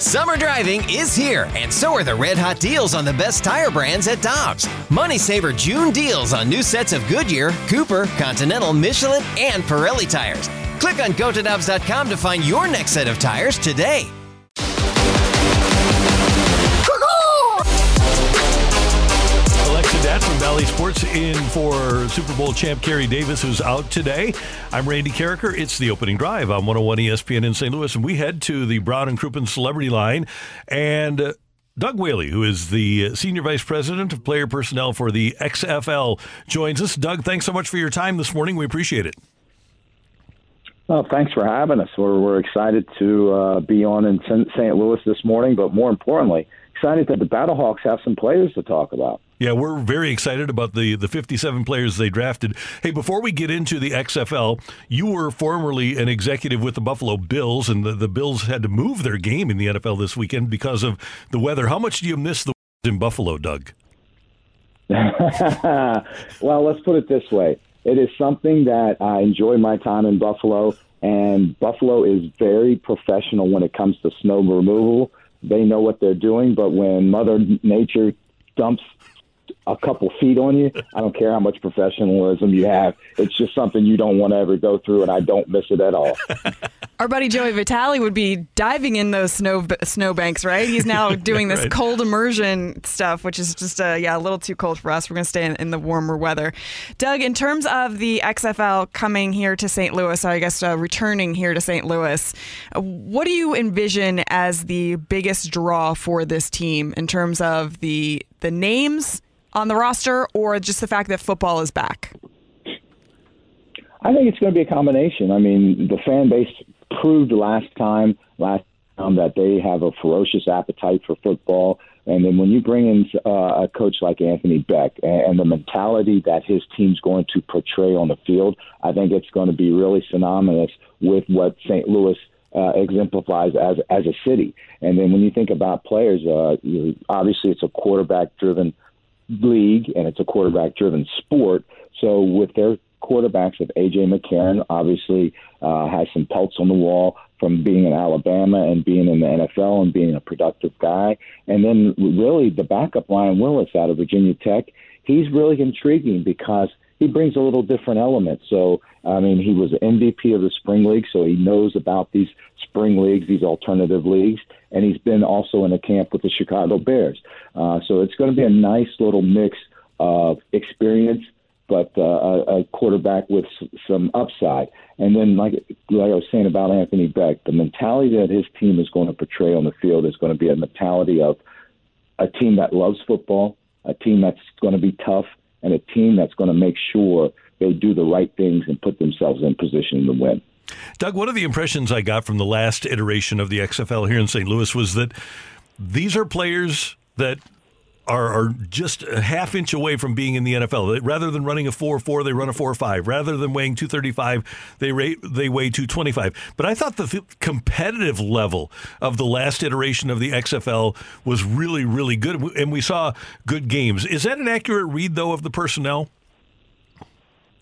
Summer driving is here, and so are the red hot deals on the best tire brands at Dobbs. Money Saver June deals on new sets of Goodyear, Cooper, Continental, Michelin, and Pirelli tires. Click on gotodobbs.com to find your next set of tires today. Valley Sports in for Super Bowl champ Kerry Davis, who's out today. I'm Randy Karraker. It's the opening drive on 101 ESPN in St. Louis, and we head to the Brown and Crouppen Celebrity Line. And uh, Doug Whaley, who is the Senior Vice President of Player Personnel for the XFL, joins us. Doug, thanks so much for your time this morning. We appreciate it. Well, thanks for having us. We're, we're excited to uh, be on in St. Louis this morning, but more importantly, excited that the Battlehawks have some players to talk about. Yeah, we're very excited about the, the 57 players they drafted. Hey, before we get into the XFL, you were formerly an executive with the Buffalo Bills, and the, the Bills had to move their game in the NFL this weekend because of the weather. How much do you miss the in Buffalo, Doug? well, let's put it this way. It is something that I enjoy my time in Buffalo, and Buffalo is very professional when it comes to snow removal. They know what they're doing, but when Mother Nature dumps a couple feet on you. I don't care how much professionalism you have. It's just something you don't want to ever go through, and I don't miss it at all. Our buddy Joey Vitale would be diving in those snow snowbanks, right? He's now doing this right. cold immersion stuff, which is just uh, yeah a little too cold for us. We're going to stay in, in, the warmer weather. Doug, in terms of the XFL coming here to St. Louis, or I guess uh, returning here to St. Louis, uh, what do you envision as the biggest draw for this team in terms of the the names? On the roster or just the fact that football is back? I think it's going to be a combination. I mean, the fan base proved last time, last time that they have a ferocious appetite for football. And then when you bring in uh, a coach like Anthony Becht and, and the mentality that his team's going to portray on the field, I think it's going to be really synonymous with what St. Louis uh, exemplifies as as a city. And then when you think about players, uh, you, obviously it's a quarterback driven league and it's a quarterback driven sport. So with their quarterbacks of AJ McCarron, obviously uh, has some pelts on the wall from being in Alabama and being in the NFL and being a productive guy. And then really the backup Ryan Willis out of Virginia Tech, he's really intriguing because – he brings a little different element. So, I mean, he was MVP of the spring league, so he knows about these spring leagues, these alternative leagues, and he's been also in a camp with the Chicago Bears. Uh, so it's going to be a nice little mix of experience, but uh, a, a quarterback with s- some upside. And then, like, like I was saying about Anthony Becht, the mentality that his team is going to portray on the field is going to be a mentality of a team that loves football, a team that's going to be tough, and a team that's going to make sure they do the right things and put themselves in position to win. Doug, one of the impressions I got from the last iteration of the XFL here in St. Louis was that these are players that are, are just a half inch away from being in the NFL. Rather than running a 4 4, they run a 4 5. Rather than weighing 235, they, rate, they weigh 225. But I thought the competitive level of the last iteration of the XFL was really, really good. And we saw good games. Is that an accurate read, though, of the personnel?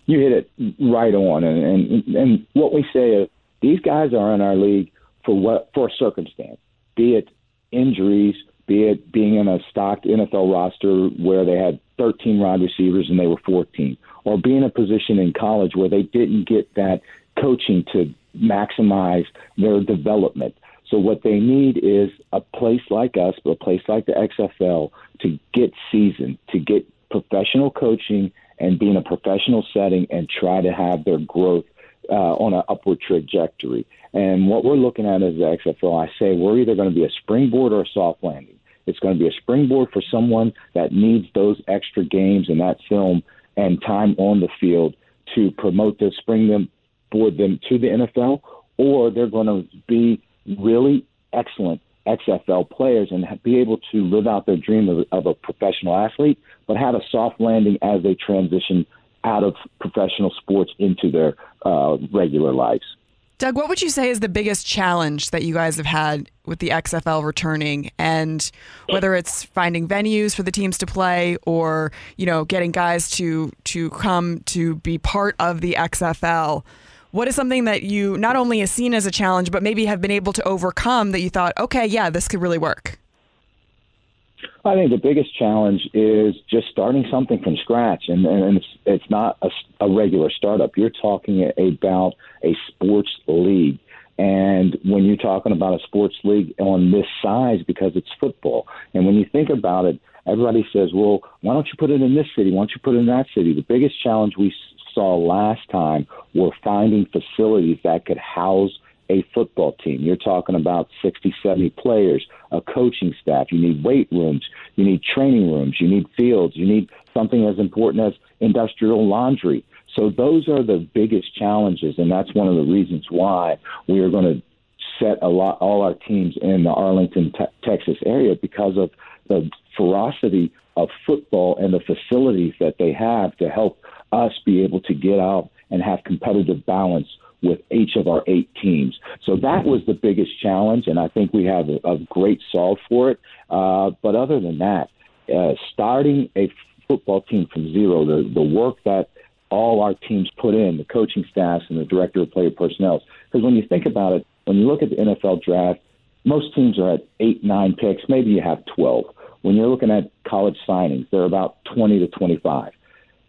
You hit it right on. And, and, and what we say is these guys are in our league for what for a circumstance, be it injuries be it being in a stocked NFL roster where they had 13 wide receivers and they were 14, or being in a position in college where they didn't get that coaching to maximize their development. So what they need is a place like us, a place like the XFL to get seasoned, to get professional coaching and be in a professional setting and try to have their growth uh, on an upward trajectory. And what we're looking at as the XFL, I say we're either going to be a springboard or a soft landing. It's going to be a springboard for someone that needs those extra games and that film and time on the field to promote them, spring them, board them to the NFL, or they're going to be really excellent XFL players and be able to live out their dream of, of a professional athlete, but have a soft landing as they transition out of professional sports into their uh, regular lives. Doug, what would you say is the biggest challenge that you guys have had with the XFL returning and whether it's finding venues for the teams to play or, you know, getting guys to to come to be part of the XFL? What is something that you not only have seen as a challenge, but maybe have been able to overcome that you thought, okay, yeah, this could really work? I think the biggest challenge is just starting something from scratch, and, and it's, it's not a, a regular startup. You're talking about a sports league. And when you're talking about a sports league on this size, because it's football, and when you think about it, everybody says, well, why don't you put it in this city? Why don't you put it in that city? The biggest challenge we saw last time were finding facilities that could house a football team. You're talking about 60, 70 players, a coaching staff. You need weight rooms. You need training rooms. You need fields. You need something as important as industrial laundry. So those are the biggest challenges, and that's one of the reasons why we are going to set a lot all our teams in the Arlington, te- Texas area because of the ferocity of football and the facilities that they have to help us be able to get out and have competitive balance with each of our eight teams. So that was the biggest challenge, and I think we have a, a great solve for it. Uh, but other than that, uh, starting a football team from zero, the, the work that all our teams put in, the coaching staffs and the director of player personnel. Because when you think about it, when you look at the NFL draft, most teams are at eight, nine picks. Maybe you have 12. When you're looking at college signings, they're about 20 to 25.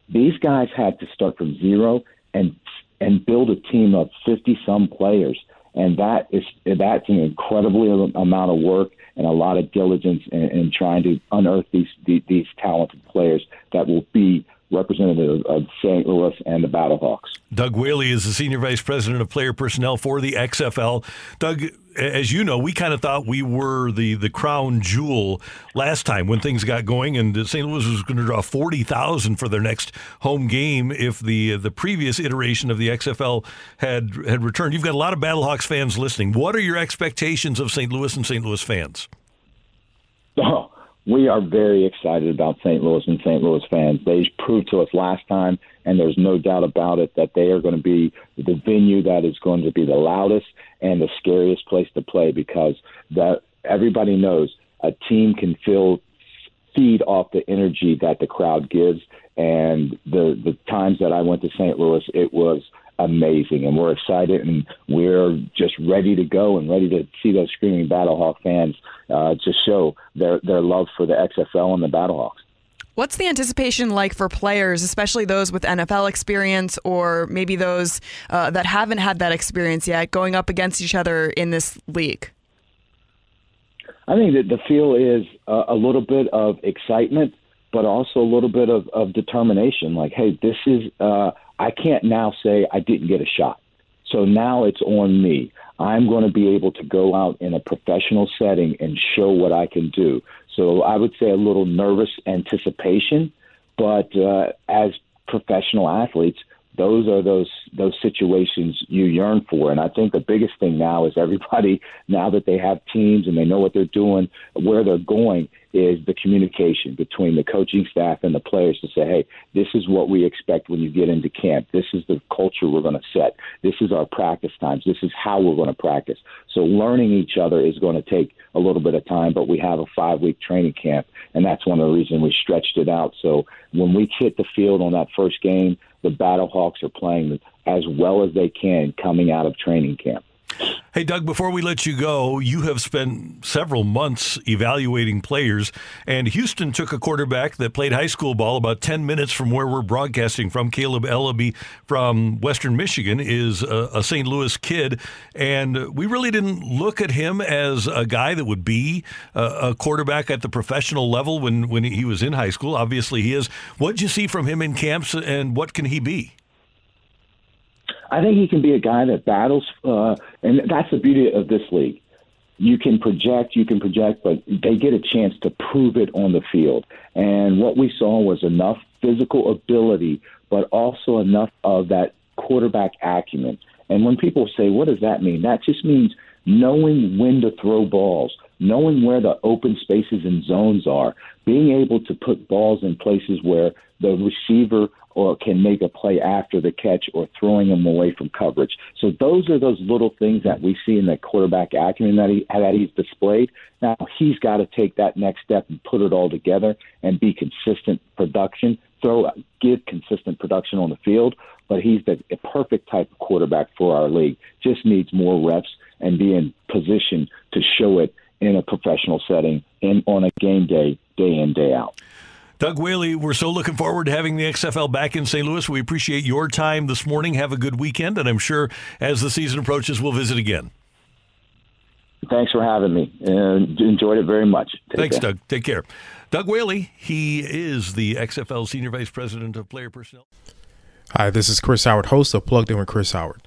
These guys had to start from zero and and build a team of 50 some players. And that is that's an incredibly amount of work and a lot of diligence in, in trying to unearth these, these these talented players that will be representative of St. Louis and the Battlehawks. Doug Whaley is the Senior Vice President of Player Personnel for the XFL. Doug, as you know, we kind of thought we were the, the crown jewel last time when things got going, and St. Louis was going to draw 40,000 for their next home game if the the previous iteration of the XFL had, had returned. You've got a lot of Battlehawks fans listening. What are your expectations of St. Louis and St. Louis fans? Oh, we are very excited about St. Louis and St. Louis fans. They proved to us last time, and there's no doubt about it that they are going to be the venue that is going to be the loudest and the scariest place to play because that everybody knows a team can feel feed off the energy that the crowd gives. And the the times that I went to St. Louis, it was amazing, and we're excited and we're just ready to go and ready to see those screaming Battlehawk fans uh, just show their their love for the XFL and the Battlehawks. What's the anticipation like for players, especially those with NFL experience or maybe those uh, that haven't had that experience yet, going up against each other in this league? I think that the feel is a little bit of excitement, but also a little bit of, of determination. Like, hey, this is uh, I can't now say I didn't get a shot. So now it's on me. I'm going to be able to go out in a professional setting and show what I can do. So I would say a little nervous anticipation, but uh, as professional athletes, those are those those situations you yearn for. And I think the biggest thing now is everybody now that they have teams and they know what they're doing, where they're going, is the communication between the coaching staff and the players to say, hey, this is what we expect when you get into camp. This is the culture we're going to set. This is our practice times. This is how we're going to practice. So learning each other is going to take a little bit of time, but we have a five week training camp, and that's one of the reasons we stretched it out. So when we hit the field on that first game, the Battlehawks are playing as well as they can coming out of training camp. Hey, Doug, before we let you go, you have spent several months evaluating players, and Houston took a quarterback that played high school ball about 10 minutes from where we're broadcasting from. Kaleb Eleby from Western Michigan is a, a St. Louis kid, and we really didn't look at him as a guy that would be a, a quarterback at the professional level when, when he was in high school. Obviously, he is. What did you see from him in camps, and what can he be? I think he can be a guy that battles, uh, and that's the beauty of this league. You can project, you can project, but they get a chance to prove it on the field. And what we saw was enough physical ability, but also enough of that quarterback acumen. And when people say, what does that mean? That just means knowing when to throw balls, knowing where the open spaces and zones are, being able to put balls in places where the receiver or can make a play after the catch or throwing them away from coverage. So those are those little things that we see in the quarterback acumen that he that he's displayed. Now he's got to take that next step and put it all together and be consistent production throw give consistent production on the field, but he's the perfect type of quarterback for our league. Just needs more reps and be in position to show it in a professional setting and on a game day, day in, day out. Doug Whaley, we're so looking forward to having the XFL back in St. Louis. We appreciate your time this morning. Have a good weekend, and I'm sure as the season approaches, we'll visit again. Thanks for having me. Uh, enjoyed it very much. Take Thanks, care. Doug. Take care. Doug Whaley, he is the XFL Senior Vice President of Player Personnel. Hi, this is Chris Howard, host of Plugged In with Chris Howard.